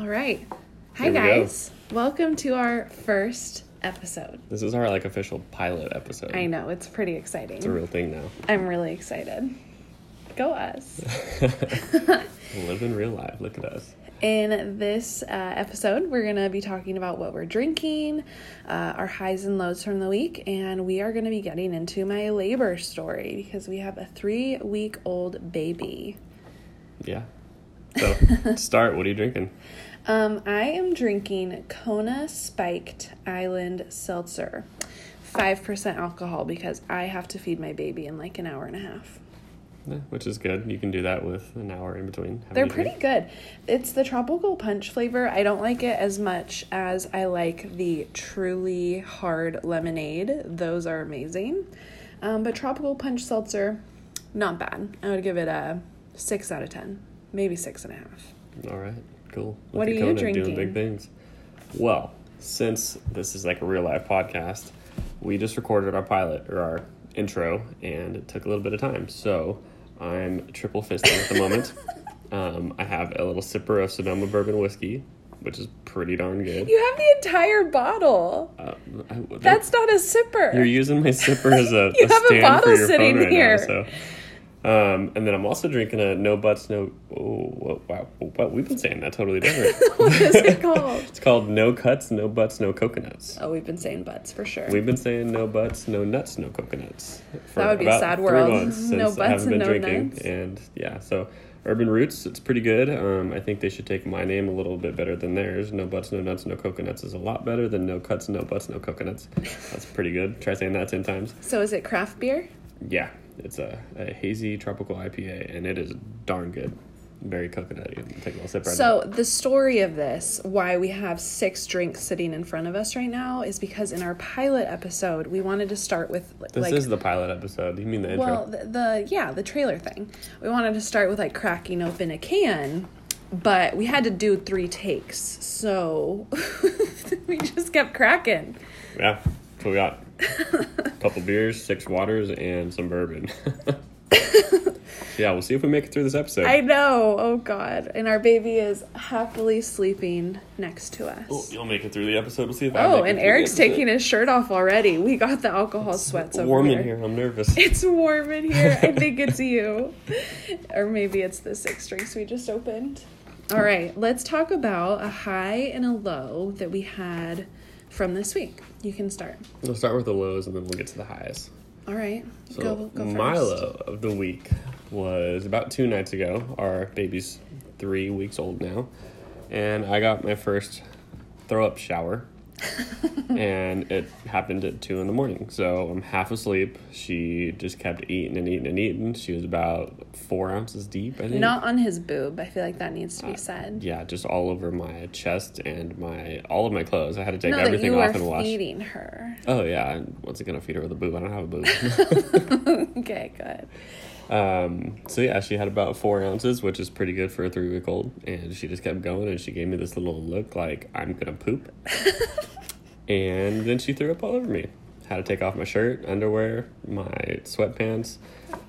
All right. Hi, Here we go. guys. Welcome to our first episode. This is our like official pilot episode. I know, it's pretty exciting. It's a real thing now. I'm really excited. Go us. Live in real life. Look at us. In this uh, episode, we're going to be talking about what we're drinking, uh, our highs and lows from the week, and we are going to be getting into my labor story because we have a three week old baby. Yeah. So start. What are you drinking? Um, I am drinking Kona Spiked Island Seltzer, 5% alcohol because I have to feed my baby in like an hour and a half. Yeah, which is good. You can do that with an hour in between. They're pretty good. It's the tropical punch flavor. I don't like it as much as I like the truly hard lemonade. Those are amazing. Um, but tropical punch seltzer, not bad. I would give it a six out of ten, maybe six and a half. All right. Cool. What are you drinking? Doing big things. Well, since this is like a real life podcast, we just recorded our pilot or our intro, and it took a little bit of time. So I'm triple fisting at the moment. um, I have a little sipper of Sonoma bourbon whiskey, which is pretty darn good. You have the entire bottle. Uh, I, That's not a sipper. You're using my sipper as a, You a have a bottle sitting right here. now. So, um, and then I'm also drinking a no butts no. Oh, wow, wow, we've been saying that totally different. what is it called? it's called no cuts, no butts, no coconuts. Oh, we've been saying butts for sure. We've been saying no butts, no nuts, no coconuts. For That would be a sad world. No butts and no drinking, nuts. and yeah, so Urban Roots, it's pretty good. Um, I think they should take my name a little bit better than theirs. No butts, no nuts, no coconuts is a lot better than no cuts, no butts, no coconuts. That's pretty good. Try saying that ten times. so is it craft beer? Yeah, it's a, a hazy tropical IPA, and it is darn good. Very coconutty. Take a little sip right So the story of this, why we have six drinks sitting in front of us right now, is because in our pilot episode we wanted to start with This like is the pilot episode. You mean the intro? well the, the yeah the trailer thing. We wanted to start with like cracking open a can, but we had to do three takes, so we just kept cracking. Yeah. So we got a couple beers, six waters, and some bourbon. yeah, we'll see if we make it through this episode. I know. Oh God! And our baby is happily sleeping next to us. Oh, you'll make it through the episode. We'll see if I Oh, make and through Eric's episode. taking his shirt off already. We got the alcohol sweats over here. Warm here. in here. I'm nervous. It's warm in here. I think it's you. Or maybe it's the six drinks we just opened. All right, let's talk about a high and a low that we had from this week. You can start. We'll start with the lows, and then we'll get to the highs. All right, So go go first. my low of the week was about two nights ago. Our baby's three weeks old now, and I got my first throw up shower, and it happened at two in the morning. So I'm half asleep. She just kept eating and eating and eating. She was about four ounces deep. I think. Not on his boob. I feel like that needs Uh, to be said. Yeah, just all over my chest and my all of my clothes. I had to take no, that everything off and wash. feeding her. Oh yeah, What's wasn't gonna feed her with a boob. I don't have a boob. okay, good. Um, so yeah, she had about four ounces, which is pretty good for a three week old. And she just kept going, and she gave me this little look like I'm gonna poop. and then she threw up all over me. Had to take off my shirt, underwear, my sweatpants.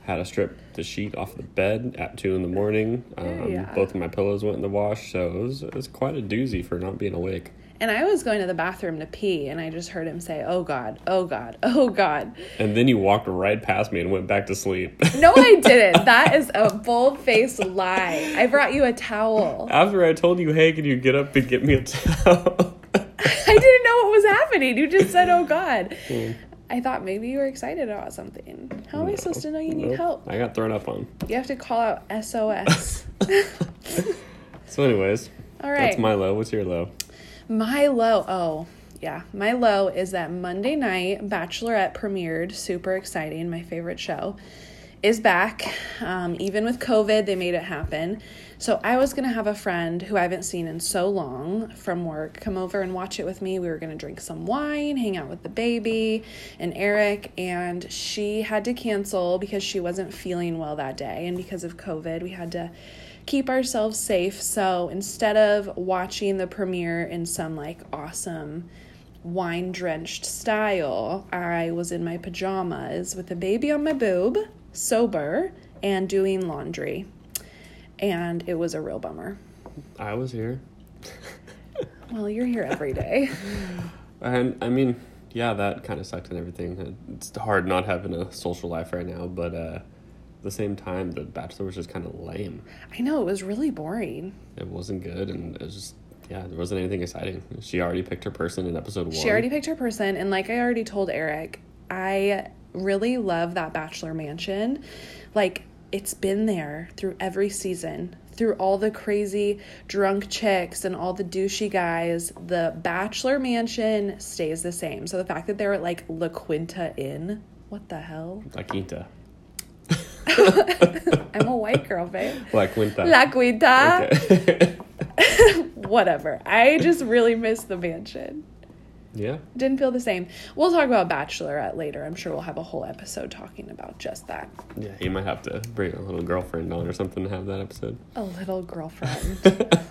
Had to strip the sheet off the bed at two in the morning. Um, Yeah. Both of my pillows went in the wash, so it was, it was quite a doozy for not being awake. And I was going to the bathroom to pee, and I just heard him say, "Oh God, oh God, oh God." And then you walked right past me and went back to sleep. No, I didn't. That is a bold faced lie. I brought you a towel. After I told you, hey, can you get up and get me a towel? I didn't know what was happening. You just said, "Oh God." Hmm. I thought maybe you were excited about something. How am I supposed to know you need Nope. help? I got thrown up on. You have to call out SOS. So, anyways, All right. that's my low. What's your low? My low, oh, yeah. My low is that Monday night Bachelorette premiered. Super exciting. My favorite show is back. Um, even with COVID, they made it happen. So I was going to have a friend who I haven't seen in so long from work come over and watch it with me. We were going to drink some wine, hang out with the baby and Eric, and she had to cancel because she wasn't feeling well that day. And because of COVID, we had to keep ourselves safe. So instead of watching the premiere in some like awesome wine drenched style, I was in my pajamas with a baby on my boob, sober, and doing laundry. And it was a real bummer. I was here. well, you're here every day. And I mean, yeah, that kind of sucked and everything. It's hard not having a social life right now, but uh, the same time, The Bachelor was just kind of lame. I know it was really boring. It wasn't good, and it was just yeah, there wasn't anything exciting. She already picked her person in episode one. She already picked her person, and like I already told Eric, I really love that Bachelor Mansion. Like it's been there through every season, through all the crazy drunk chicks and all the douchey guys. The Bachelor Mansion stays the same. So the fact that they're at like La Quinta Inn, what the hell? La Quinta. I'm a white girl, babe. La Quinta. La Quinta. Okay. Whatever. I just really miss the mansion. Yeah. Didn't feel the same. We'll talk about Bachelorette later. I'm sure we'll have a whole episode talking about just that. Yeah, you might have to bring a little girlfriend on or something to have that episode. A little girlfriend.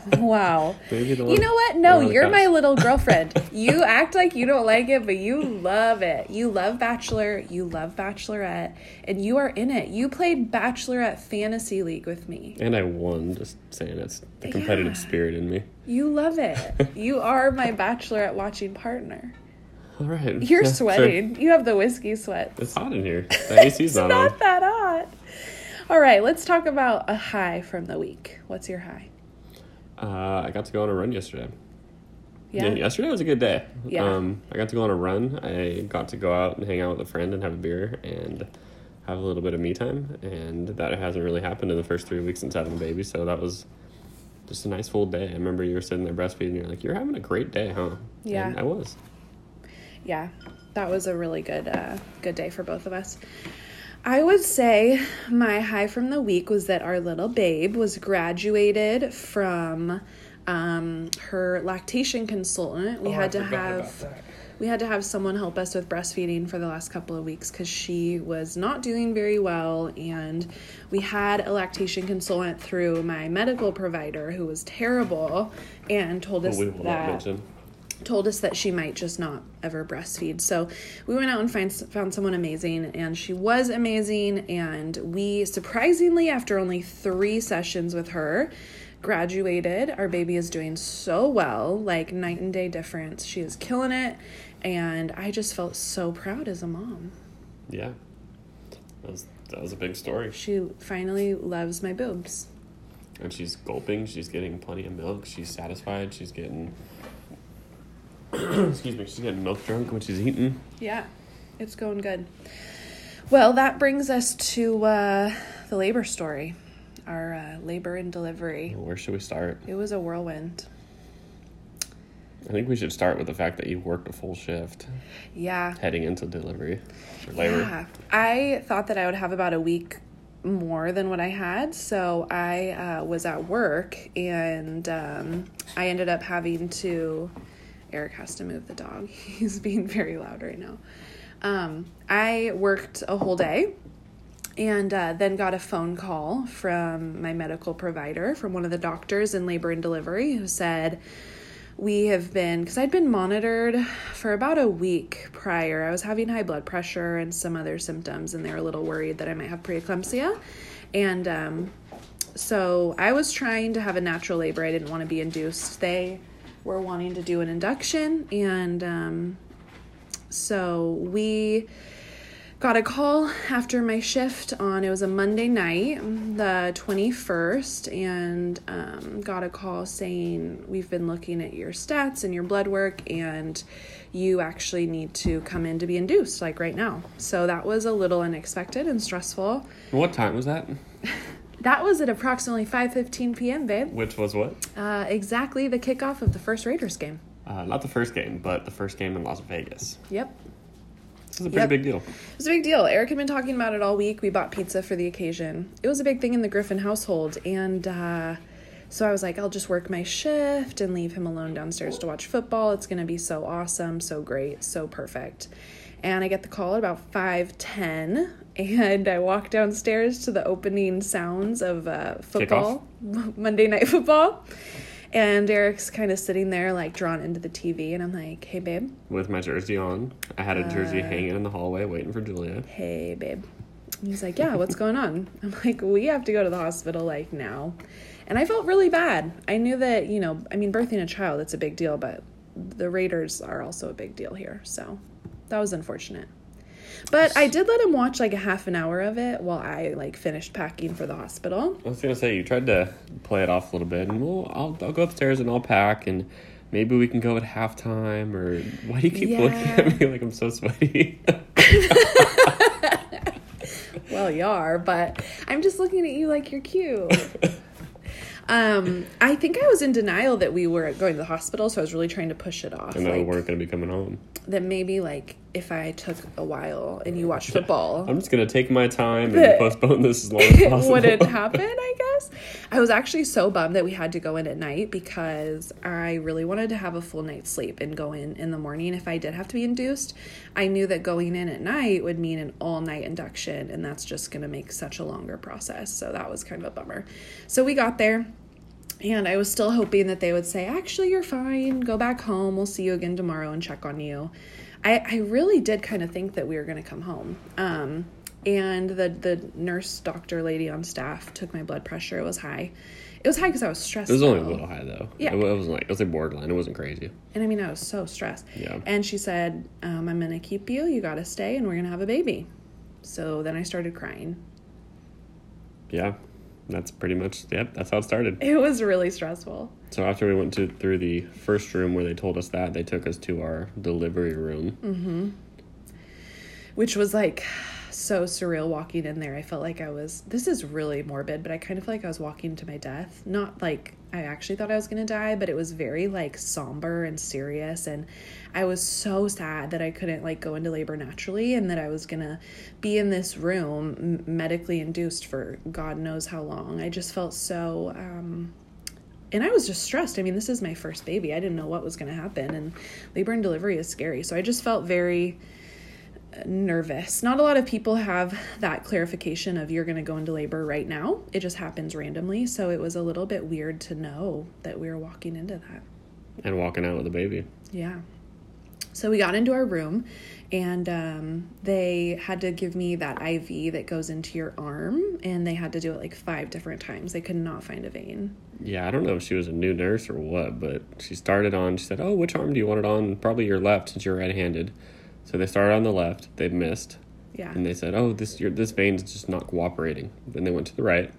wow. Maybe the You know what? No, one on the you're my little girlfriend. you act like you don't like it, but you love it. You love Bachelor, you love Bachelorette, and you are in it. You played Bachelorette Fantasy League with me. And I won, just saying it's the competitive Yeah. spirit in me. You love it. you are my Bachelorette watching partner. All right. You're Yeah, sure. sweating. You have the whiskey sweat. It's hot in here. The AC's It's not, on. that hot. All right, let's talk about a high from the week. What's your high? Uh, I got to go on a run yesterday. Yeah. yesterday was a good day. Yeah. Um, I got to go on a run. I got to go out and hang out with a friend and have a beer and have a little bit of me time. And that hasn't really happened in the first three weeks since having a baby. So that was just a nice full day. I remember you were sitting there breastfeeding. You're like, "You're having a great day, huh?" Yeah. And I was. yeah, that was a really good uh, good day for both of us. I would say my high from the week was that our little babe was graduated from um, her lactation consultant. We Oh, I had to forgot about have that. We had to have someone help us with breastfeeding for the last couple of weeks because she was not doing very well and we had a lactation consultant through my medical provider who was terrible and told us But we that told us that she might just not ever breastfeed. So we went out and find, found someone amazing, and she was amazing. And we surprisingly, after only three sessions with her, graduated. Our baby is doing so well, like night and day difference. She is killing it, and I just felt so proud as a mom. Yeah. That was, that was a big story. She finally loves my boobs. And she's gulping. She's getting plenty of milk. She's satisfied. She's getting. excuse me. She's getting milk drunk when she's eating. Yeah, it's going good. Well, that brings us to uh, the labor story, our uh, labor and delivery. Where should we start? It was a whirlwind. I think we should start with the fact that you worked a full shift Yeah. heading into delivery or labor. Yeah. I thought that I would have about a week more than what I had. So I uh, was at work and um, I ended up having to. Eric has to move the dog. He's being very loud right now. Um, I worked a whole day and uh, then got a phone call from my medical provider, from one of the doctors in labor and delivery, who said, we have been because I'd been monitored for about a week prior. I was having high blood pressure and some other symptoms, and they were a little worried that I might have preeclampsia. And um, so I was trying to have a natural labor. I didn't want to be induced. They were wanting to do an induction, and um, so we got a call after my shift on it was a monday night the 21st and um, got a call saying we've been looking at your stats and your blood work and you actually need to come in to be induced like right now so that was a little unexpected and stressful What time was that? that was at approximately 5.15 p.m babe Which was what? uh, exactly the kickoff of the first raiders game Uh, not the first game, but the first game in Las Vegas. yep Is a pretty Yep. big deal. It was a big deal. Eric had been talking about it all week. We bought pizza for the occasion. It was a big thing in the Griffin household. And uh, so I was like, I'll just work my shift and leave him alone downstairs to watch football. It's going to be so awesome, so great, so perfect. And I get the call at about 5:10 and I walk downstairs to the opening sounds of uh, football, Monday night football. And Eric's kind of sitting there like drawn into the TV and I'm like, "Hey babe, With my jersey on, I had a jersey Uh, hanging in the hallway waiting for Julia. hey babe and he's like yeah what's going on i'm like we have to go to the hospital like now And I felt really bad. I knew that, you know, I mean, birthing a child, it's a big deal, but the Raiders are also a big deal here. So that was unfortunate. But I did let him watch like a half an hour of it while I like finished packing for the hospital. I was gonna say you tried to play it off a little bit, and well, I'll I'll go upstairs and I'll pack, and maybe we can go at halftime. Or why do you keep looking at me like I'm so sweaty? Well, you are, but I'm just looking at you like you're cute. um, I think I was in denial that we were going to the hospital, so I was really trying to push it off. and that we like, weren't gonna be coming home. that maybe like if I took a while and you watched football, I'm just gonna take my time and postpone this as long as it possible. wouldn't happen, I guess. I was actually so bummed that we had to go in at night because I really wanted to have a full night's sleep and go in in the morning if I did have to be induced. I knew that going in at night would mean an all night induction, and that's just to make such a longer process. So that was kind of a bummer. So we got there. And I was still hoping that they would say, actually, you're fine. Go back home. We'll see you again tomorrow and check on you. I, I really did kind of think that we were going to come home. Um, and the, the nurse doctor lady on staff took my blood pressure. It was high. It was high because I was stressed. It was only a little high though. Yeah. it, it wasn't like it was like borderline. It wasn't crazy. And I mean, I was so stressed. Yeah. And she said, um, I'm going to keep you. You got to stay and we're going to have a baby. So then I started crying. Yeah, that's pretty much. Yep, that's how it started. It was really stressful. So after we went to through the first room where they told us that, they took us to our delivery room. Mm. which was like so surreal walking in there. I felt like I was this is really morbid, but I kind of feel like I was walking to my death. Not like I actually thought I was going to die, but it was very like somber and serious and I was so sad that I couldn't like go into labor naturally and that I was going to be in this room medically induced for god knows how long. I just felt so um and I was just stressed. I mean, this is my first baby. I didn't know what was going to happen and labor and delivery is scary. So I just felt very nervous. Not a lot of people have that clarification of you're going to go into labor right now. It just happens randomly. So it was a little bit weird to know that we were walking into that. and walking out with a baby. Yeah. So we got into our room and um, they had to give me that IV that goes into your arm and they had to do it like five different times. They could not find a vein. Yeah, I don't know if she was a new nurse or what, but she started on. She said, "Oh, which arm do you want it on? Probably your left, since you're right-handed." So they started on the left. They missed, Yeah. and they said, "Oh, this your this vein's just not cooperating." Then they went to the right.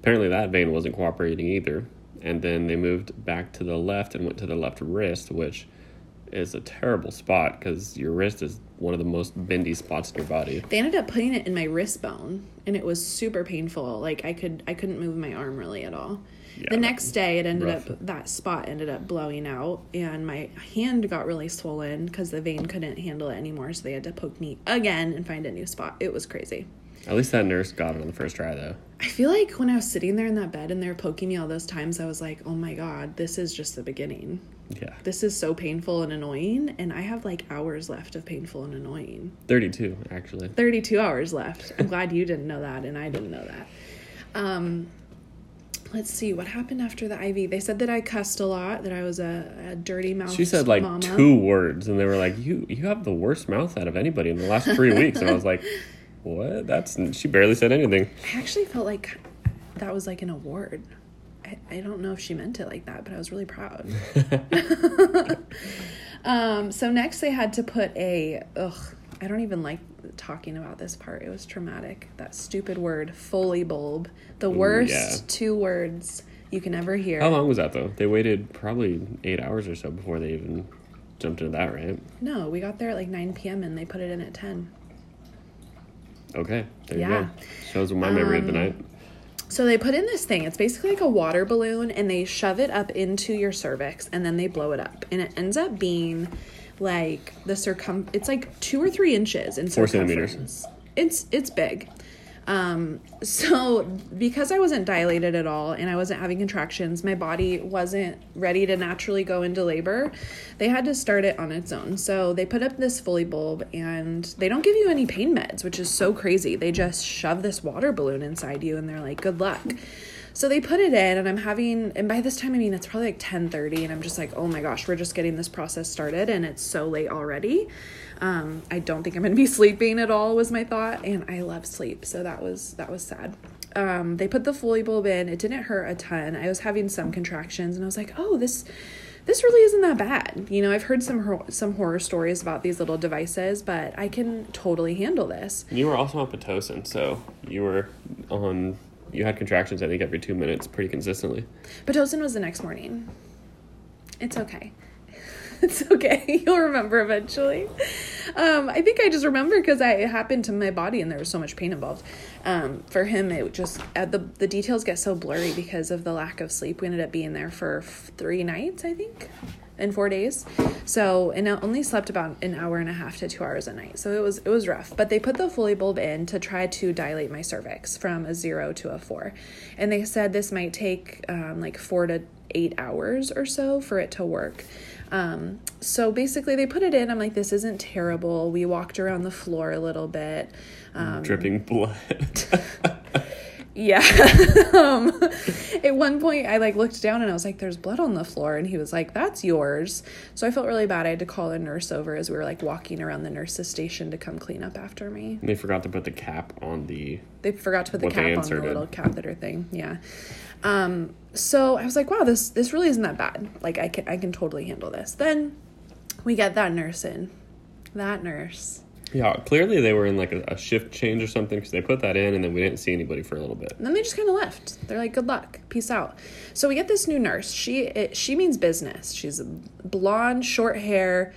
Apparently, that vein wasn't cooperating either. And then they moved back to the left and went to the left wrist, which is a terrible spot because your wrist is one of the most bendy spots in your body. they ended up putting it in my wrist bone and it was super painful like i could i couldn't move my arm really at all Yeah, the next day it ended rough. up that spot ended up blowing out and my hand got really swollen because the vein couldn't handle it anymore so they had to poke me again and find a new spot it was crazy At least that nurse got it on the first try, though. i feel like when i was sitting there in that bed and they were poking me all those times i was like oh my god this is just the beginning Yeah, this is so painful and annoying and i have like hours left of painful and annoying thirty-two actually. 32 hours left. I'm glad you didn't know that and I didn't know that. Um, let's see what happened after the IV. They said that I cussed a lot, that I was a, a dirty mouth. She said like mama. two words, and they were like, "You you have the worst mouth out of anybody in the last three weeks." And I was like, "What? That's she barely said anything." I actually felt like that was like an award. I, I don't know if she meant it like that, but I was really proud. um, so next they had to put a ugh. I don't even like talking about this part. It was traumatic. That stupid word, Foley bulb. The worst yeah. two words you can ever hear. How long was that though? They waited probably eight hours or so before they even jumped into that, right? No, we got there at like 9 p.m. and they put it in at 10. Okay, there you Yeah. go. Shows my memory of the Um, night. So they put in this thing. It's basically like a water balloon and they shove it up into your cervix and then they blow it up. And it ends up being like the circum it's like two or three inches in Four centimeters. It's it's big. Um, so because I wasn't dilated at all and I wasn't having contractions, my body wasn't ready to naturally go into labor. They had to start it on its own. So they put up this Foley bulb and they don't give you any pain meds, which is so crazy. They just shove this water balloon inside you and they're like, good luck. So they put it in and I'm having and by this time I mean it's probably like 10:30 and I'm just like, "Oh my gosh, we're just getting this process started and it's so late already." Um, I don't think I'm going to be sleeping at all was my thought and I love sleep. So that was that was sad. um, they put the Foley bulb in. It didn't hurt a ton. I was having some contractions, and I was like, "Oh, this, this really isn't that bad." You know, I've heard some hor- some horror stories about these little devices, but I can totally handle this. You were also on pitocin, so you were on. You had contractions, I think, every two minutes, pretty consistently. Pitocin was the next morning. It's okay. It's okay. You'll remember eventually. Um, I think I just remember because I happened to my body and there was so much pain involved. Um, for him, it just uh, the the details get so blurry because of the lack of sleep. We ended up being there for three nights, I think, in four days. So and I only slept about an hour and a half to two hours a night. So it was it was rough. But they put the Foley bulb in to try to dilate my cervix from a zero to a four, and they said this might take um, like four to eight hours or so for it to work. Um, so basically, they put it in. I'm like, this isn't terrible. We walked around the floor a little bit. Um, Dripping blood. yeah. um, at one point, I like looked down and I was like, "There's blood on the floor," and he was like, "That's yours." So I felt really bad. I had to call a nurse over as we were like walking around the nurse's station to come clean up after me. they forgot to put the cap on the. They forgot to put the cap on the little catheter thing. Yeah. Um, so I was like, wow, this this really isn't that bad. Like I can I can totally handle this. Then we get that nurse in. That nurse. Yeah, clearly they were in like a, a shift change or something because they put that in and then we didn't see anybody for a little bit. And then they just kind of left. They're like, "Good luck, peace out." So we get this new nurse. She it, she means business. She's blonde, short hair,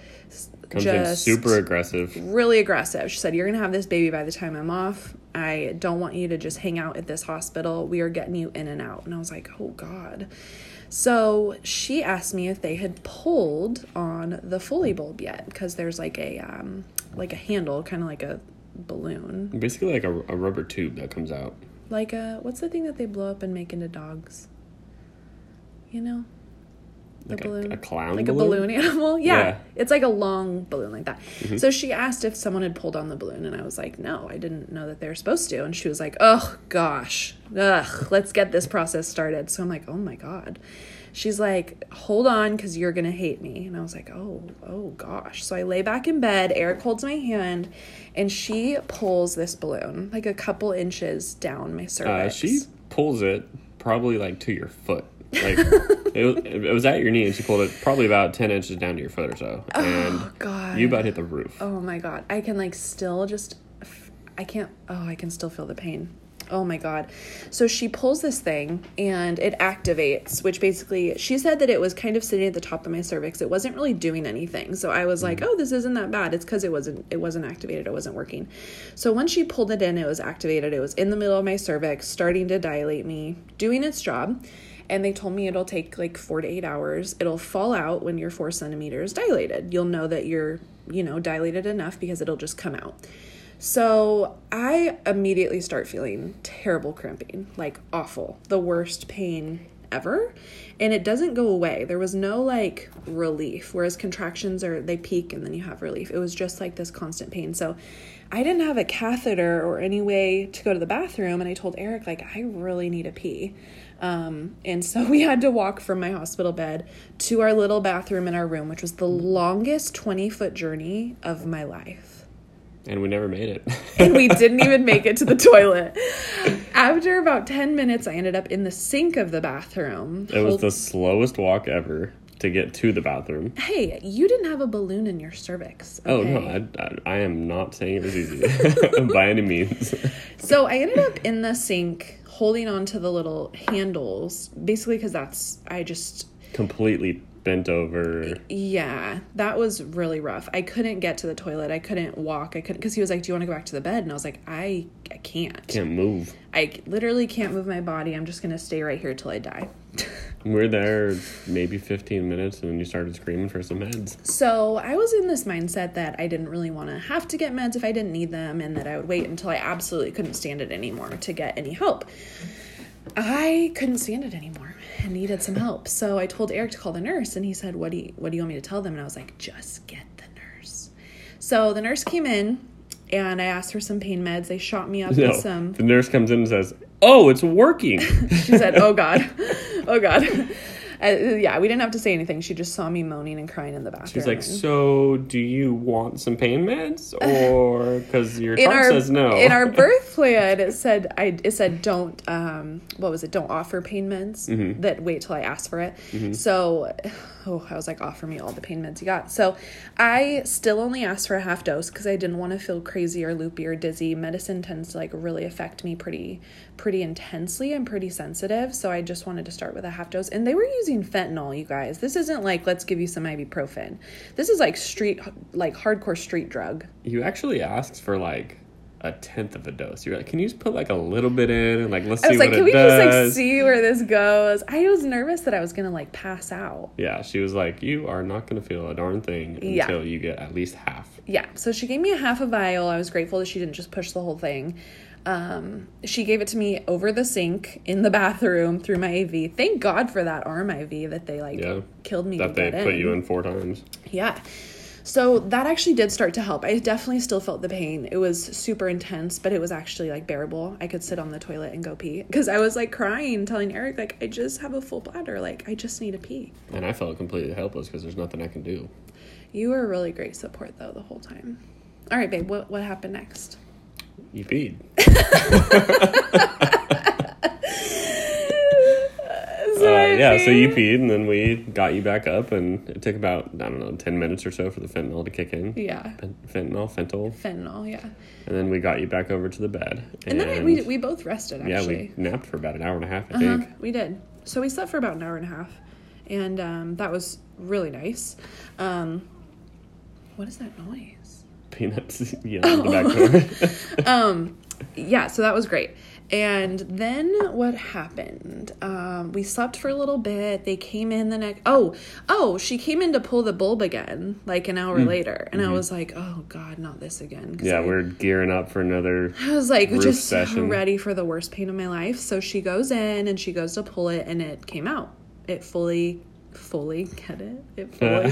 Comes in super aggressive. really aggressive. She said, You're going to have this baby by the time I'm off. I don't want you to just hang out at this hospital. We are getting you in and out. And I was like, Oh, God. So she asked me if they had pulled on the Foley bulb yet because there's like a um, like a handle, kind of like a balloon, Basically, like a, a rubber tube that comes out. like a what's the thing that they blow up and make into dogs? You know, the Like a- a clown like balloon? a balloon animal. Yeah, Yeah. it's like a long balloon like that. Mm-hmm. So she asked if someone had pulled on the balloon, and I was like, no, I didn't know that they were supposed to. And she was like, oh gosh, ugh, let's get this process started. So I'm like, oh my god. She's like, hold on, because you're gonna hate me. And I was like, oh, oh gosh. So I lay back in bed. Eric holds my hand, and she pulls this balloon like a couple inches down my Uh, cervix. she pulls it probably like to your foot. Like it, was, it was at your knee, and she pulled it probably about ten inches down to your foot or so, and oh god. you about hit the roof. Oh my god. I can like still just I can't oh, I can still feel the pain. Oh my god. So she pulls this thing and it activates, which basically she said that it was kind of sitting at the top of my cervix. It wasn't really doing anything. So I was like, mm. "Oh, this isn't that bad." It's cuz it wasn't it wasn't activated. It wasn't working. So once she pulled it in, it was activated. It was in the middle of my cervix, starting to dilate me, doing its job. And they told me it'll take like four to eight hours. It'll fall out when you're four centimeters dilated. You'll know that you're, you know, dilated enough because it'll just come out. So I immediately start feeling terrible cramping, like awful, the worst pain ever. And it doesn't go away. There was no like relief, whereas contractions are, they peak and then you have relief. It was just like this constant pain. So I didn't have a catheter or any way to go to the bathroom. And I told Eric, like, I really need a pee. Um, and so we had to walk from my hospital bed to our little bathroom in our room, which was the longest 20 foot journey of my life And we never made it. and we didn't even make it to the toilet. After about 10 minutes, I ended up in the sink of the bathroom. it was Hold- the slowest walk ever to get to the bathroom. hey, you didn't have a balloon in your cervix. Oh no, I, I, I am not saying it was easy by any means. So I ended up in the sink holding on to the little handles, basically because that's, I just, Completely bent over. yeah, that was really rough. I couldn't get to the toilet. I couldn't walk. I couldn't, because he was like, Do you want to go back to the bed? And I was like, I, I can't. Can't move. I literally can't move my body. I'm just going to stay right here till I die. We We're there maybe 15 minutes and then you started screaming for some meds. So I was in this mindset that I didn't really want to have to get meds if I didn't need them, and that I would wait until I absolutely couldn't stand it anymore to get any help. I couldn't stand it anymore and needed some help. So I told Eric to call the nurse, and he said, "What do you What do you want me to tell them?" And I was like, "Just get the nurse." So the nurse came in, and I asked for some pain meds. They shot me up No, with some. the nurse comes in and says, "Oh, it's working." She said, "Oh God, oh God." Uh, yeah, we didn't have to say anything. She just saw me moaning and crying in the bathroom. She's like, so do you want some pain meds, or because your in our says no? in our birth plan it said I it said don't um what was it don't offer pain meds Mm-hmm. that wait till I ask for it so oh I was like offer me all the pain meds you got. So I still only asked for a half dose because I didn't want to feel crazy or loopy or dizzy. Medicine tends to like really affect me pretty pretty intensely I'm pretty sensitive. So I just wanted to start with a half dose. And they were using fentanyl you guys. This isn't like let's give you some ibuprofen. This is like street like hardcore street drug. You actually asked for like a tenth of a dose. You're like, can you just put like a little bit in and like let's see I was like, can we does? just like see where this goes? I was nervous that I was gonna like pass out. Yeah, she was like, you are not gonna feel a darn thing Yeah. until you get at least half. Yeah, so she gave me a half a vial. I was grateful that she didn't just push the whole thing. Um, she gave it to me over the sink in the bathroom through my AV. Thank God for that arm IV that they like Yeah. killed me. That they put you in four times. Yeah. So that actually did start to help. I definitely still felt the pain. It was super intense, but it was actually like bearable. I could sit on the toilet and go pee because I was like crying, telling Eric like I just have a full bladder, like I just need to pee. And I felt completely helpless because there's nothing I can do. You were really great support though the whole time. All right, babe. What what happened next? You peed. Uh, yeah, so you peed. and then we got you back up, and it took about I don't know ten minutes or so for the fentanyl to kick in. Yeah, Fen- Fentanyl, fentanyl, fentanyl. Yeah, and then we got you back over to the bed. and, then we we both rested yeah, we napped for about an hour and a half, I Uh-huh, think. we did. So we slept for about an hour and a half, and um, that was really nice. Um, what is that noise? Peanuts yelling in the background. um yeah so that was great and then what happened um we slept for a little bit they came in the next oh oh she came in to pull the bulb again like an hour later and i was like oh god not this again Mm. yeah, I, we're gearing up for another. I was like just session. ready for the worst pain of my life so she goes in and she goes to pull it and it came out it fully fully get it it fully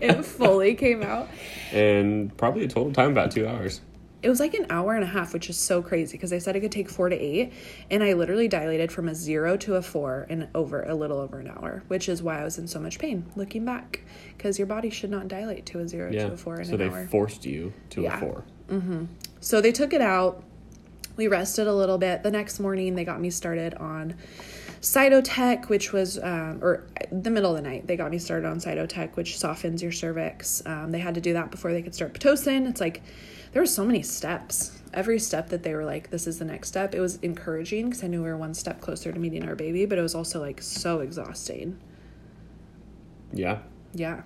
it fully came out And probably a total time about two hours. It was like an hour and a half, which is so crazy because they said it could take four to eight, and I literally dilated from a zero to a four in over a little over an hour, which is why I was in so much pain looking back because your body should not dilate to a zero Yeah. to a four in So an they forced you to Yeah. a four. So they took it out. We rested a little bit. The next morning, they got me started on Cytotec, which was, um, or the middle of the night, they got me started on Cytotec, which softens your cervix. Um, they had to do that before they could start Pitocin. It's like, there were so many steps. Every step that they were like, this is the next step, it was encouraging because I knew we were one step closer to meeting our baby, but it was also like so exhausting. Yeah. Yeah.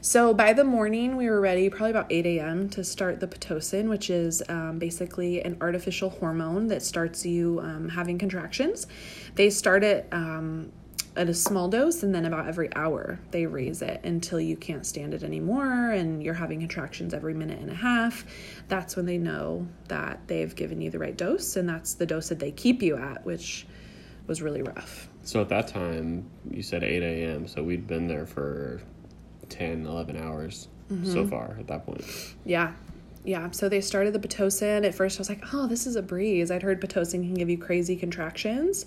So by the morning, we were ready, probably about 8 a.m., to start the Pitocin, which is um, basically an artificial hormone that starts you um, having contractions. They start it um, at a small dose, and then about every hour, they raise it until you can't stand it anymore and you're having contractions every minute and a half. That's when they know that they've given you the right dose, and that's the dose that they keep you at, which was really rough. So at that time, you said 8 a.m. So we'd been there for 10, 11 hours Mm-hmm. so far at that point. Yeah. Yeah. So they started the Pitocin. At first, I was like, oh, this is a breeze. I'd heard Pitocin can give you crazy contractions.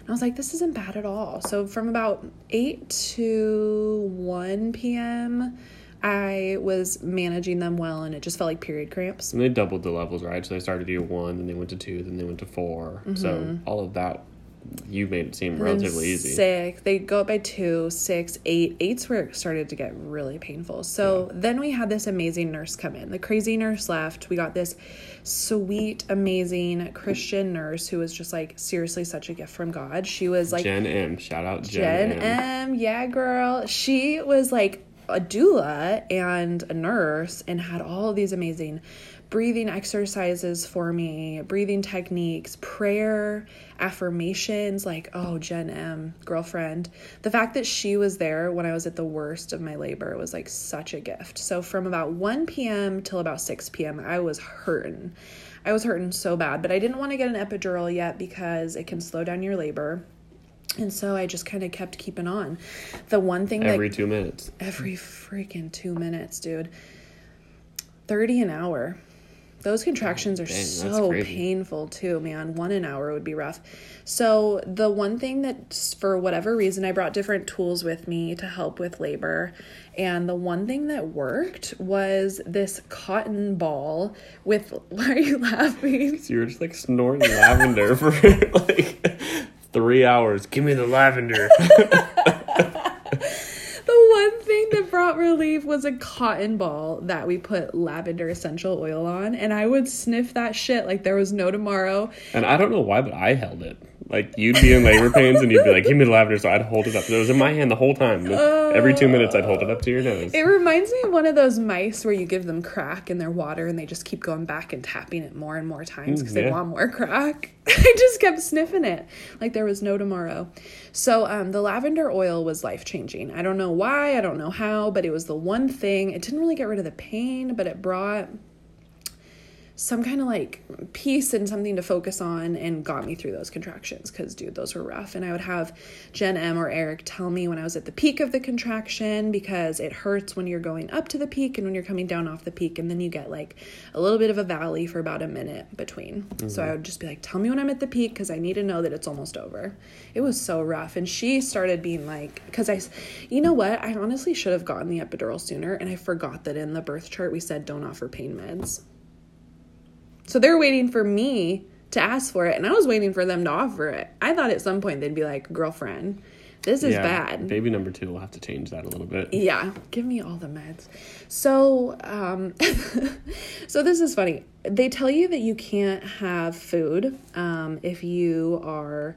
And I was like, this isn't bad at all. So from about 8 to 1 p.m., I was managing them well, and it just felt like period cramps. And they doubled the levels, right? So they started do one, then they went to two, then they went to 4 So mm-hmm. all of that, you made it seem. And relatively easy. Six. They go up by two, six, eight. Eight's where it started to get really painful. So then we had this amazing nurse come in. The crazy nurse left. We got this sweet, amazing Christian nurse who was just like seriously such a gift from God. She was like Jen M. Shout out Jen, Jen M. M. Yeah, girl. She was like a doula and a nurse and had all these amazing breathing exercises for me, breathing techniques, prayer, affirmations. Like, oh, Jen M, girlfriend. The fact that she was there when I was at the worst of my labor was like such a gift. So, from about 1 p.m. till about 6 p.m., I was hurting. I was hurting so bad, but I didn't want to get an epidural yet because it can slow down your labor. And so I just kind of kept keeping on. The one thing Every that two minutes. every freaking two minutes, dude. 30 an hour. Those oh, contractions are Dang, so painful too, man. One an hour would be rough. So, the one thing that, for whatever reason, I brought different tools with me to help with labor. And the one thing that worked was this cotton ball with, why are you laughing? So you were just like snorting lavender for like three hours. Give me the lavender. Brought relief was a cotton ball that we put lavender essential oil on, and I would sniff that shit like there was no tomorrow. and I don't know why, but I held it. Like you'd be in labor pains and you'd be like, "Give me the lavender," so I'd hold it up. It was in my hand the whole time. Every two minutes, I'd hold it up to your nose. It reminds me of one of those mice where you give them crack in their water and they just keep going back and tapping it more and more times because they want more crack. I just kept sniffing it like there was no tomorrow. So um, the lavender oil was life changing. I don't know why, I don't know how, but it was the one thing. It didn't really get rid of the pain, but it brought some kind of like peace and something to focus on and got me through those contractions because dude those were rough. And i would have jen m or eric tell me when i was at the peak of the contraction because it hurts when you're going up to the peak and when you're coming down off the peak and then you get like a little bit of a valley for about a minute between. So i mm-hmm. would just be like tell me when i'm at the peak because i need to know that it's almost over. It was so rough and she started being like because i you know what? I honestly should have gotten the epidural sooner and i forgot that in the birth chart we said don't offer pain meds so they're waiting for me to ask for it, and I was waiting for them to offer it. I thought at some point they'd be like, girlfriend, this is yeah, bad. Baby number two will have to change that a little bit. Yeah, give me all the meds. So, um, so this is funny. They tell you that you can't have food um, if you are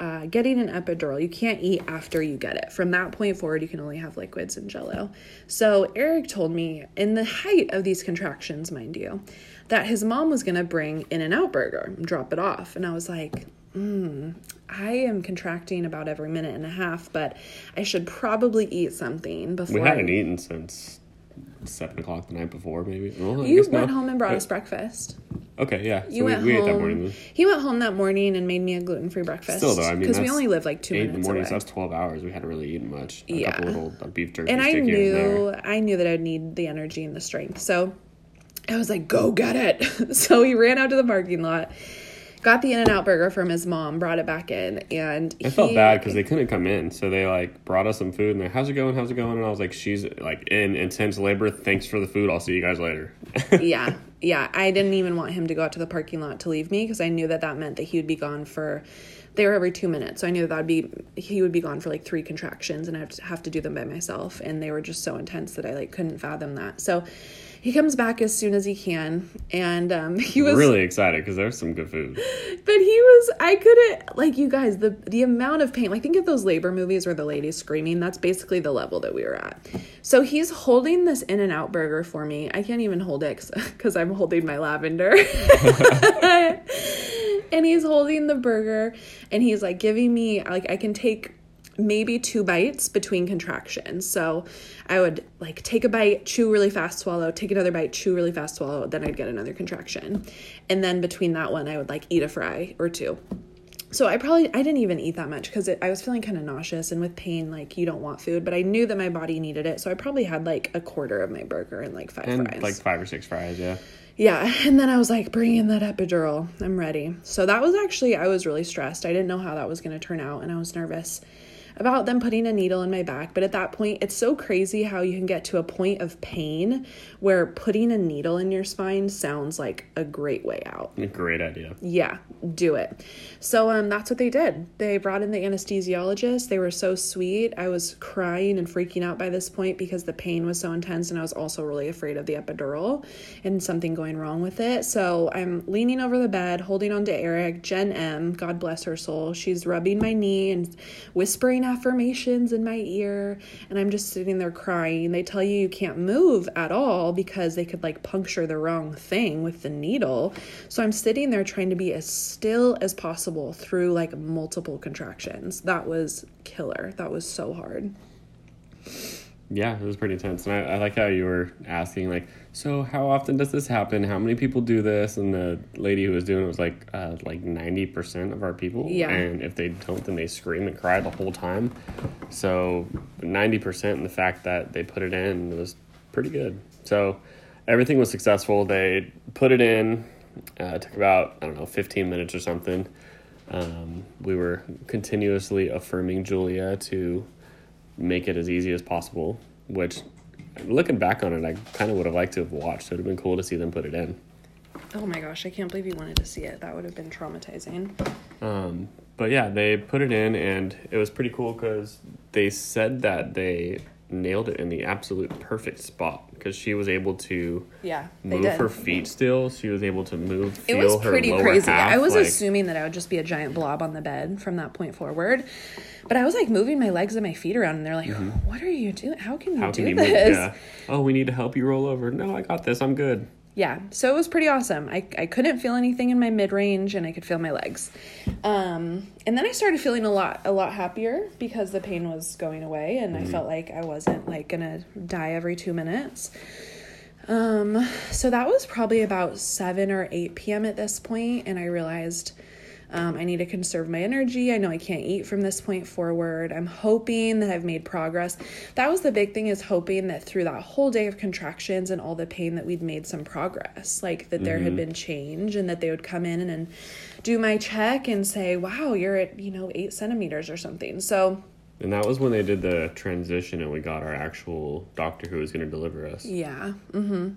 uh, getting an epidural. You can't eat after you get it. From that point forward, you can only have liquids and jello. So Eric told me in the height of these contractions, mind you, that his mom was gonna bring In and Out Burger and drop it off, and I was like. Mm, I am contracting about every minute and a half, but I should probably eat something before. We hadn't eaten since seven o'clock the night before, maybe. Well, You guess no. went home and brought Uh, us breakfast. Okay, yeah. So You we, went we ate that home. morning. He went home that morning and made me a gluten free breakfast. Still, though, I mean, because we only live like two Eight in the minutes morning, away. so that's twelve hours. We hadn't really eaten much. A Yeah. couple little beef jerky and I here and knew I knew that I'd need the energy and the strength. So I was like, "Go get it!" so he ran out to the parking lot, got the In and Out burger from his mom, brought it back in, and I felt bad because they couldn't come in, so they like brought us some food and they're, "How's it going? How's it going?" And I was like, "She's like in intense labor. Thanks for the food. I'll see you guys later." yeah, yeah. I didn't even want him to go out to the parking lot to leave me because I knew that that meant that he would be gone for. They were every two minutes, so I knew that would be he would be gone for like three contractions, and I'd have to do them by myself, and they were just so intense that I like couldn't fathom that. So he comes back as soon as he can, and um, he was really excited because there's some good food. but he was I couldn't like you guys the the amount of pain like think of those labor movies where the lady's screaming that's basically the level that we were at. So he's holding this in and out burger for me. I can't even hold it cuz I'm holding my lavender. and he's holding the burger and he's like giving me like I can take maybe two bites between contractions. So I would like take a bite, chew really fast, swallow, take another bite, chew really fast, swallow, then I'd get another contraction. And then between that one, I would like eat a fry or two. So I probably I didn't even eat that much because I was feeling kind of nauseous and with pain like you don't want food, but I knew that my body needed it, so I probably had like a quarter of my burger and like five And fries. like five or six fries, yeah. Yeah, and then I was like, bring in that epidural. I'm ready. So that was actually, I was really stressed. I didn't know how that was going to turn out, and I was nervous about them putting a needle in my back. But at that point, it's so crazy how you can get to a point of pain where putting a needle in your spine sounds like a great way out. A great idea. Yeah, do it. So um that's what they did. They brought in the anesthesiologist. They were so sweet. I was crying and freaking out by this point because the pain was so intense and I was also really afraid of the epidural and something going wrong with it. So I'm leaning over the bed, holding on to Eric, Jen M, God bless her soul. She's rubbing my knee and whispering affirmations in my ear and I'm just sitting there crying. They tell you you can't move at all because they could like puncture the wrong thing with the needle. So I'm sitting there trying to be as still as possible through like multiple contractions. That was killer. That was so hard. Yeah, it was pretty intense. And I, I like how you were asking, like, so how often does this happen? How many people do this? And the lady who was doing it was like, uh, like 90% of our people. Yeah. And if they don't, then they scream and cry the whole time. So 90% and the fact that they put it in was pretty good. So everything was successful. They put it in. Uh, it took about I don't know 15 minutes or something. Um, we were continuously affirming Julia to make it as easy as possible. Which, looking back on it, I kind of would have liked to have watched. It would have been cool to see them put it in. Oh my gosh, I can't believe you wanted to see it. That would have been traumatizing. Um, but yeah, they put it in, and it was pretty cool because they said that they nailed it in the absolute perfect spot because she was able to Yeah, move did. her feet still. She was able to move. It was pretty crazy. half, I was like- assuming that I would just be a giant blob on the bed from that point forward. But I was like moving my legs and my feet around, and they're like, "What are you doing? How can you Mm-hmm. How do can you this?" Yeah. Oh, we need to help you roll over. No, I got this. I'm good. Yeah so it was pretty awesome. I, I couldn't feel anything in my mid-range and i could feel my legs. Um, and then i started feeling a lot a lot happier because the pain was going away and i felt like i wasn't like gonna die every two minutes. Um, so that was probably about 7 or 8 p.m at this point and i realized um, I need to conserve my energy. I know I can't eat from this point forward. I'm hoping that I've made progress. That was the big thing is hoping that through that whole day of contractions and all the pain that we'd made some progress, like that there had been change and that they would come in and, and do my check and say, wow, you're at, you know, eight centimeters or something. So And that was when they did the transition, and we got our actual doctor who was going to deliver us, yeah, mm,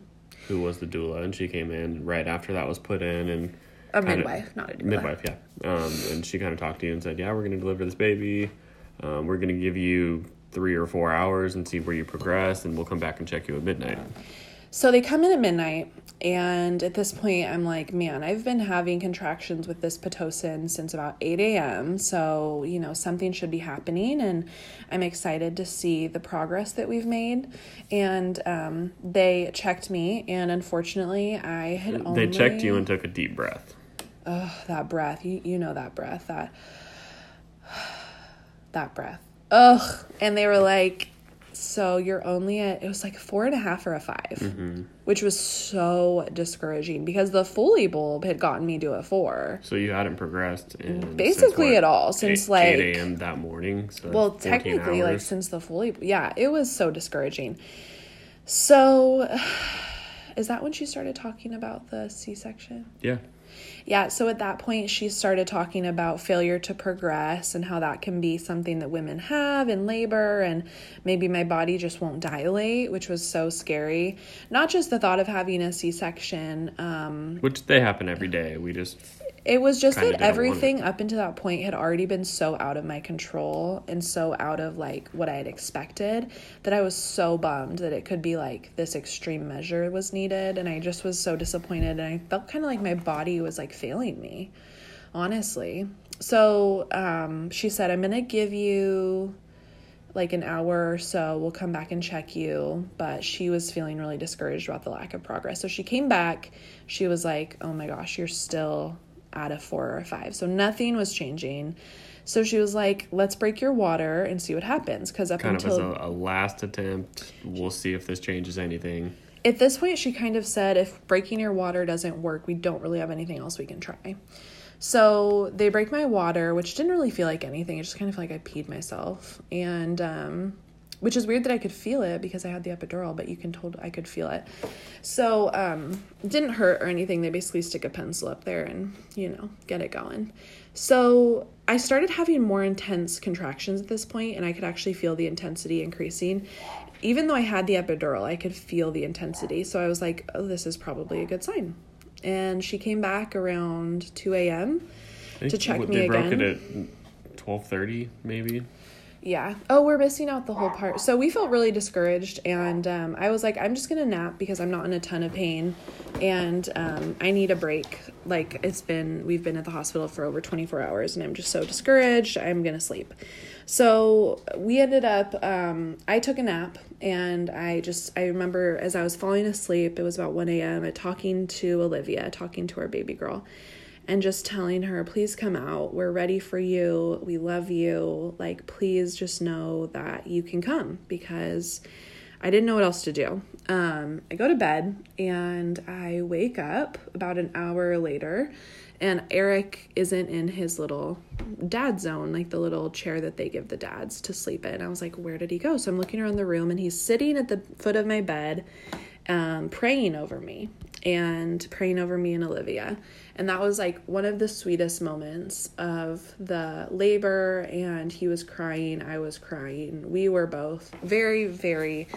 who was the doula, and she came in right after that was put in, and a midwife, not a doula. midwife, yeah. Um, and she kind of talked to you and said, "Yeah, we're going to deliver this baby. Um, we're going to give you three or four hours and see where you progress, and we'll come back and check you at midnight." So they come in at midnight, and at this point, I'm like, man, I've been having contractions with this Pitocin since about 8 a.m. So, you know, something should be happening, and I'm excited to see the progress that we've made. And um, they checked me, and unfortunately, I had only. They checked you and took a deep breath. Ugh, that breath. You, you know that breath. That. That breath. Ugh. And they were like, so you're only at, it was like four and a half or a 5 mm-hmm. which was so discouraging because the Foley bulb had gotten me to a four. So you hadn't progressed in Basically at all, since, 8, like- 8 a.m. that morning. So Well, 14 technically, like since the Foley, yeah, it was so discouraging. So, is that when she started talking about the C section? yeah, Yeah, so at that point, she started talking about failure to progress and how that can be something that women have in labor, and maybe my body just won't dilate, which was so scary. Not just the thought of having a C section, um, which they happen every day. We just it was just that everything up until that point had already been so out of my control and so out of like what I had expected that I was so bummed that it could be like this extreme measure was needed. And I just was so disappointed. And I felt kind of like my body was like failing me, honestly. So um, she said, I'm going to give you like an hour or so. We'll come back and check you. But she was feeling really discouraged about the lack of progress. So she came back. She was like, Oh my gosh, you're still at of four or five. So nothing was changing. So she was like, Let's break your water and see what happens. Because up kind until of as a, a last attempt. We'll see if this changes anything. at this point, she kind of said, If breaking your water doesn't work, we don't really have anything else we can try. So they break my water, which didn't really feel like anything. It just kind of felt like I peed myself. And, um, which is weird that I could feel it because I had the epidural, but you can told I could feel it. So, um, didn't hurt or anything. They basically stick a pencil up there and, you know, get it going. So I started having more intense contractions at this point, and I could actually feel the intensity increasing. Even though I had the epidural, I could feel the intensity. So I was like, oh, this is probably a good sign. And she came back around 2 a.m. To check what- me they broke again? it at twelve thirty, maybe. Yeah. Oh, we're missing out the whole part. So we felt really discouraged, and um, I was like, I'm just gonna nap because I'm not in a ton of pain, and um, I need a break. Like it's been, we've been at the hospital for over 24 hours, and I'm just so discouraged. I'm gonna sleep. So we ended up. Um, I took a nap, and I just I remember as I was falling asleep, it was about 1 a.m. Talking to Olivia, talking to our baby girl and just telling her, please come out. We're ready for you. We love you. Like, please just know that you can come because I didn't know what else to do. Um, I go to bed and I wake up about an hour later, and Eric isn't in his little dad zone, like the little chair that they give the dads to sleep in. I was like, where did he go? So I'm looking around the room and he's sitting at the foot of my bed um, praying over me and praying over me and Olivia. And that was like one of the sweetest moments of the labor. And he was crying, I was crying. We were both very, very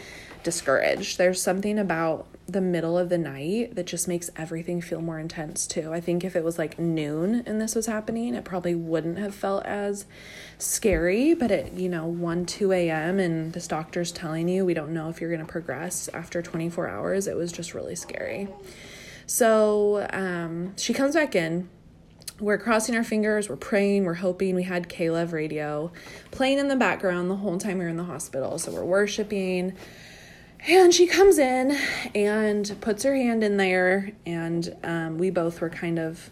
discouraged. There's something about the middle of the night that just makes everything feel more intense too. I think if it was like noon and this was happening, it probably wouldn't have felt as scary. But at, you know, 1, 2 a.m., and this doctor's telling you we don't know if you're going to progress after 24 hours, it was just really scary. So um, she comes back in. We're crossing our fingers, we're praying, we're hoping. We had K-LOVE radio playing in the background the whole time we were in the hospital. So we're worshiping. And she comes in and puts her hand in there, and um, we both were kind of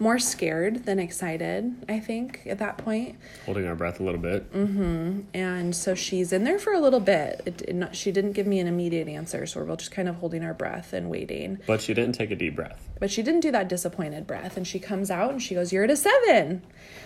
more scared than excited, I think, at that point. Holding our breath a little bit. Mm-hmm. And so she's in there for a little bit. It, not, she didn't give me an immediate answer, so we're both just kind of holding our breath and waiting. But she didn't take a deep breath. But she didn't do that disappointed breath. And she comes out and she goes, You're at a seven.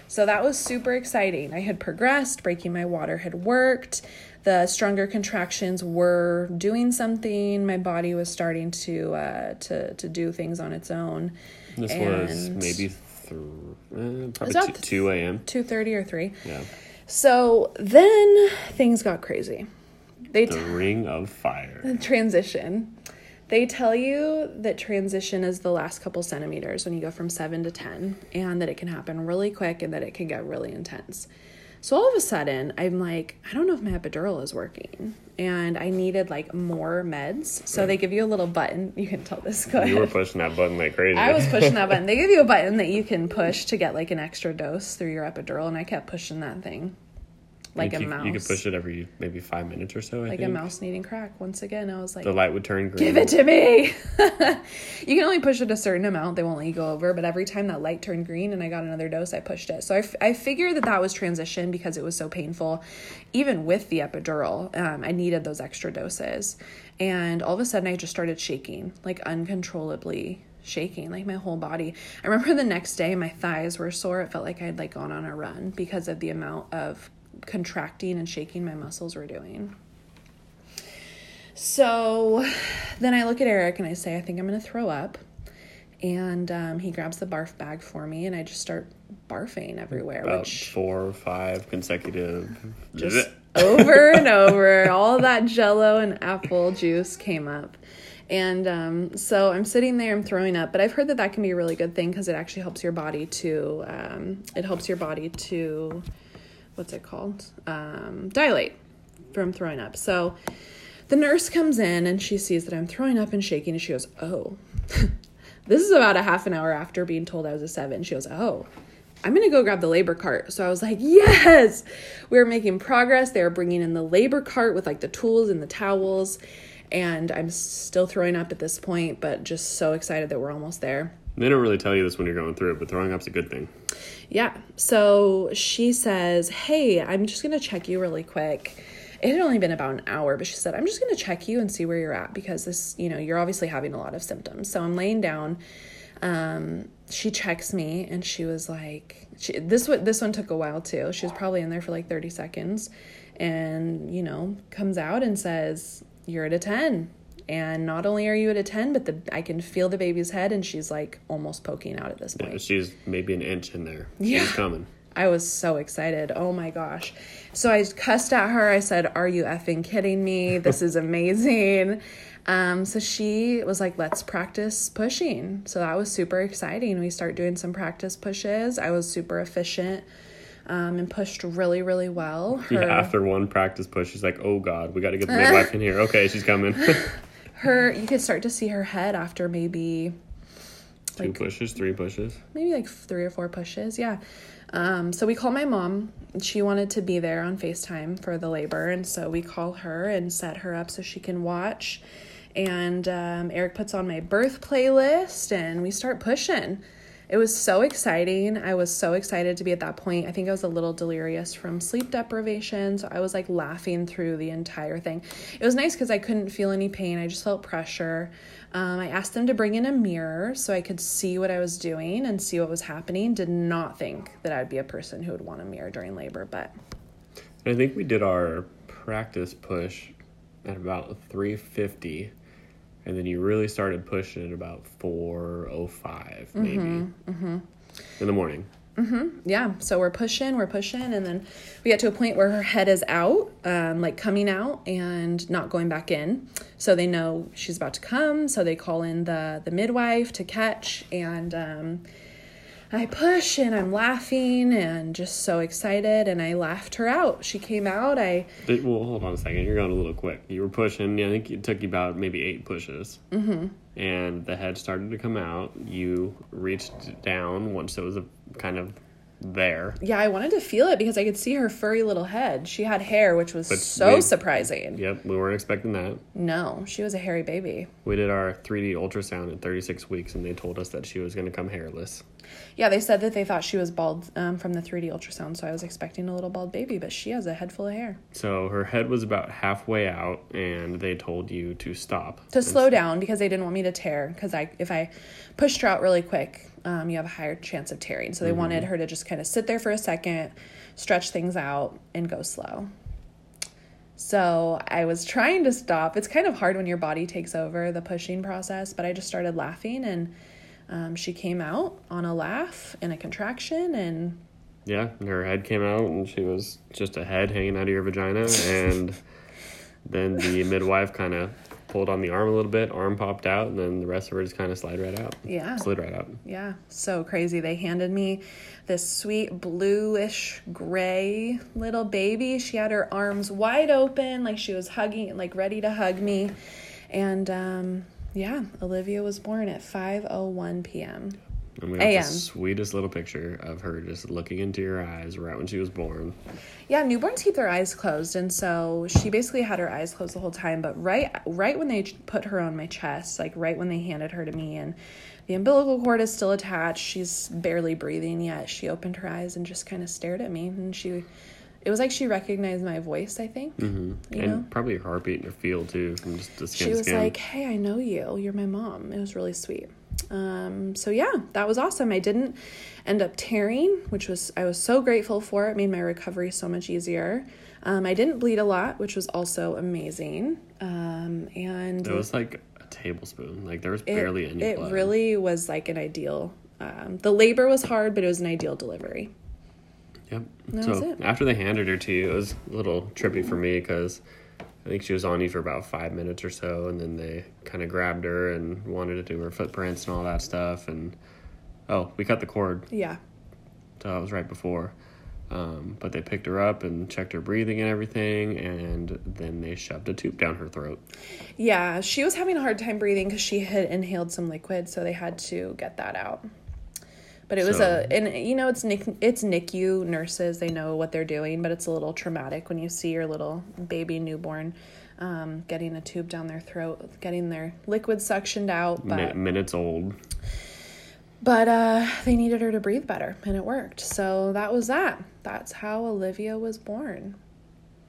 So that was super exciting. I had progressed, breaking my water had worked the stronger contractions were doing something. My body was starting to uh, to to do things on its own. This was maybe th- uh, probably t- two a.m. Two thirty or three. Yeah. So then things got crazy. They the t- ring of fire. Transition. They tell you that transition is the last couple centimeters when you go from seven to ten, and that it can happen really quick and that it can get really intense. So all of a sudden, I'm like, I don't know if my epidural is working. And I needed like more meds. So they give you a little button. You can tell this. Go You were pushing that button like crazy. I was pushing that button. They give you a button that you can push to get like an extra dose through your epidural. And I kept pushing that thing like you, a mouse. You could push it every maybe five minutes or so. I like think. a mouse needing crack. Once again, I was like, the light would turn green. Give it to me. you can only push it a certain amount; they won't let you go over. But every time that light turned green and I got another dose, I pushed it. So I, f- I figured that that was transition because it was so painful. Even with the epidural, um, I needed those extra doses, and all of a sudden I just started shaking like uncontrollably shaking like my whole body i remember the next day my thighs were sore it felt like i had like gone on a run because of the amount of contracting and shaking my muscles were doing. So then I look at Eric and I say, I think I'm going to throw up. And um, he grabs the barf bag for me, and I just start barfing everywhere. About which four or five consecutive. Just over and over. All that jello and apple juice came up. And um, so I'm sitting there, I'm throwing up, but I've heard that that can be a really good thing because it actually helps your body to, um, it helps your body to what's it called? Um, dilate from throwing up. So the nurse comes in and she sees that I'm throwing up and shaking, and she goes, Oh, this is about a half an hour after being told I was a seven. She goes, Oh, I'm gonna go grab the labor cart. So I was like, Yes, we were making progress. They were bringing in the labor cart with like the tools and the towels. And I'm still throwing up at this point, but just so excited that we're almost there. They don't really tell you this when you're going through it, but throwing up's a good thing. Yeah. So she says, Hey, I'm just going to check you really quick. It had only been about an hour, but she said, I'm just going to check you and see where you're at because this, you know, you're obviously having a lot of symptoms. So I'm laying down. Um, she checks me and she was like, she, this one, this one took a while too. She was probably in there for like 30 seconds and, you know, comes out and says, You're at a 10 and not only are you at a 10 but the i can feel the baby's head and she's like almost poking out at this point. Yeah, she's maybe an inch in there. Yeah. she's coming. I was so excited. Oh my gosh. So i cussed at her. I said are you effing kidding me? This is amazing. Um, so she was like let's practice pushing. So that was super exciting. We start doing some practice pushes. I was super efficient um, and pushed really, really well. Her... Yeah, after one practice push, she's like, "Oh God, we got to get the midwife in here." Okay, she's coming. Her you could start to see her head after maybe two like, pushes, three pushes, maybe like three or four pushes. Yeah. Um, so we call my mom. She wanted to be there on FaceTime for the labor, and so we call her and set her up so she can watch. And um, Eric puts on my birth playlist, and we start pushing it was so exciting. I was so excited to be at that point. I think I was a little delirious from sleep deprivation. So I was like laughing through the entire thing. It was nice because I couldn't feel any pain. I just felt pressure. Um, I asked them to bring in a mirror so I could see what I was doing and see what was happening. Did not think that I'd be a person who would want a mirror during labor, but. I think we did our practice push at about 350 and then you really started pushing at about four oh five maybe. Mm-hmm, in the morning. yeah. So we're pushing we're pushing and then we get to a point where her head is out um, like coming out and not going back in. So they know she's about to come so they call in the the midwife to catch and um, i push and i'm laughing and just so excited and i laughed her out she came out i But- Well, hold on a second. You're going a little quick. You were pushing. I think it took you about maybe eight pushes. Mm-hmm. And the head started to come out. You reached down once it was a, kind of there. yeah i wanted to feel it because i could see her furry little head she had hair which was But so we- surprising Yep, we weren't expecting that. no she was a hairy baby We did our 3D ultrasound at 36 weeks, and they told us that she was going to come hairless. Yeah, they said that they thought she was bald um, from the 3D ultrasound, so I was expecting a little bald baby, but she has a head full of hair. So her head was about halfway out, and they told you to stop. To slow down because they didn't want me to tear, because I if I pushed her out really quick, um, you have a higher chance of tearing. So they wanted her to just kind of sit there for a second, stretch things out, and go slow. So I was trying to stop. It's kind of hard when your body takes over the pushing process, but I just started laughing, and um, she came out on a laugh and a contraction, and Yeah, and her head came out, and she was just a head hanging out of your vagina. And then the midwife kind of pulled on the arm a little bit, arm popped out, and then the rest of her just kind of slid right out. Yeah. Slid right out. Yeah, so crazy. They handed me this sweet bluish gray little baby. She had her arms wide open, like she was hugging, like ready to hug me. And um, yeah, Olivia was born at 5:01 p.m. And we got AM. the sweetest little picture of her just looking into your eyes right when she was born. Yeah, newborns keep their eyes closed, and so she basically had her eyes closed the whole time. But right, right when they put her on my chest, like right when they handed her to me, and the umbilical cord is still attached, she's barely breathing yet. She opened her eyes and just kind of stared at me, and she, it was like she recognized my voice. I think, hmm you and know, probably her heartbeat and your feel too from just the skin she was skin. like, "Hey, I know you. You're my mom." It was really sweet. Um, so yeah, that was awesome. I didn't end up tearing, which was I was so grateful for. It made my recovery so much easier. Um, I didn't bleed a lot, which was also amazing. Um, and it was like a tablespoon. Like there was it, barely any it blood. really was like an ideal. Um, the labor was hard, but it was an ideal delivery. Yep. So it. after they handed her to you, it was a little trippy for me because I think she was on you for about five minutes or so, and then they kind of grabbed her and wanted to do her footprints and all that stuff. And oh, we cut the cord, Yeah, so that was right before. Um, but they picked her up and checked her breathing and everything, and then they shoved a tube down her throat. yeah. She was having a hard time breathing because she had inhaled some liquid, so they had to get that out. But it was So- a, and you know, it's Nick, it's NICU nurses. They know what they're doing, but it's a little traumatic when you see your little baby newborn um, getting a tube down their throat, getting their liquid suctioned out. But minutes old. but uh, they needed her to breathe better, and it worked. So that was that. That's how Olivia was born.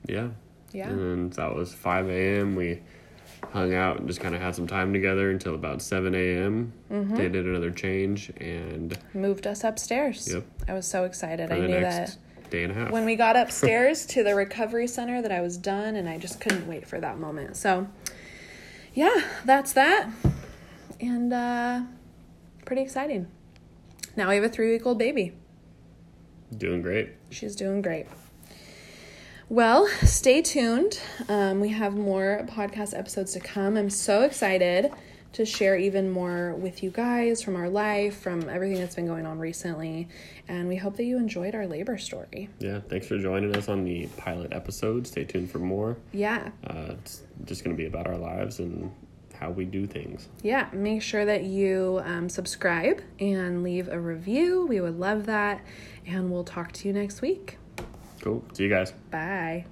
Yeah. Yeah. And that was 5 a.m. We hung out and just kind of had some time together until about 7 a.m. Mm-hmm. They did another change, and Moved us upstairs. Yep. I was so excited. I knew that. day and a half. when we got upstairs to the recovery center that I was done and I just couldn't wait for that moment. So yeah, that's that. And uh pretty exciting. Now we have a 3 week old baby. Doing great. She's doing great. Well, stay tuned. Um, we have more podcast episodes to come. I'm so excited to share even more with you guys from our life, from everything that's been going on recently. And we hope that you enjoyed our labor story. Yeah, thanks for joining us on the pilot episode. Stay tuned for more. Yeah. Uh, it's just going to be about our lives and how we do things. Yeah, make sure that you um, subscribe and leave a review. We would love that. And we'll talk to you next week. Cool. See you guys. Bye.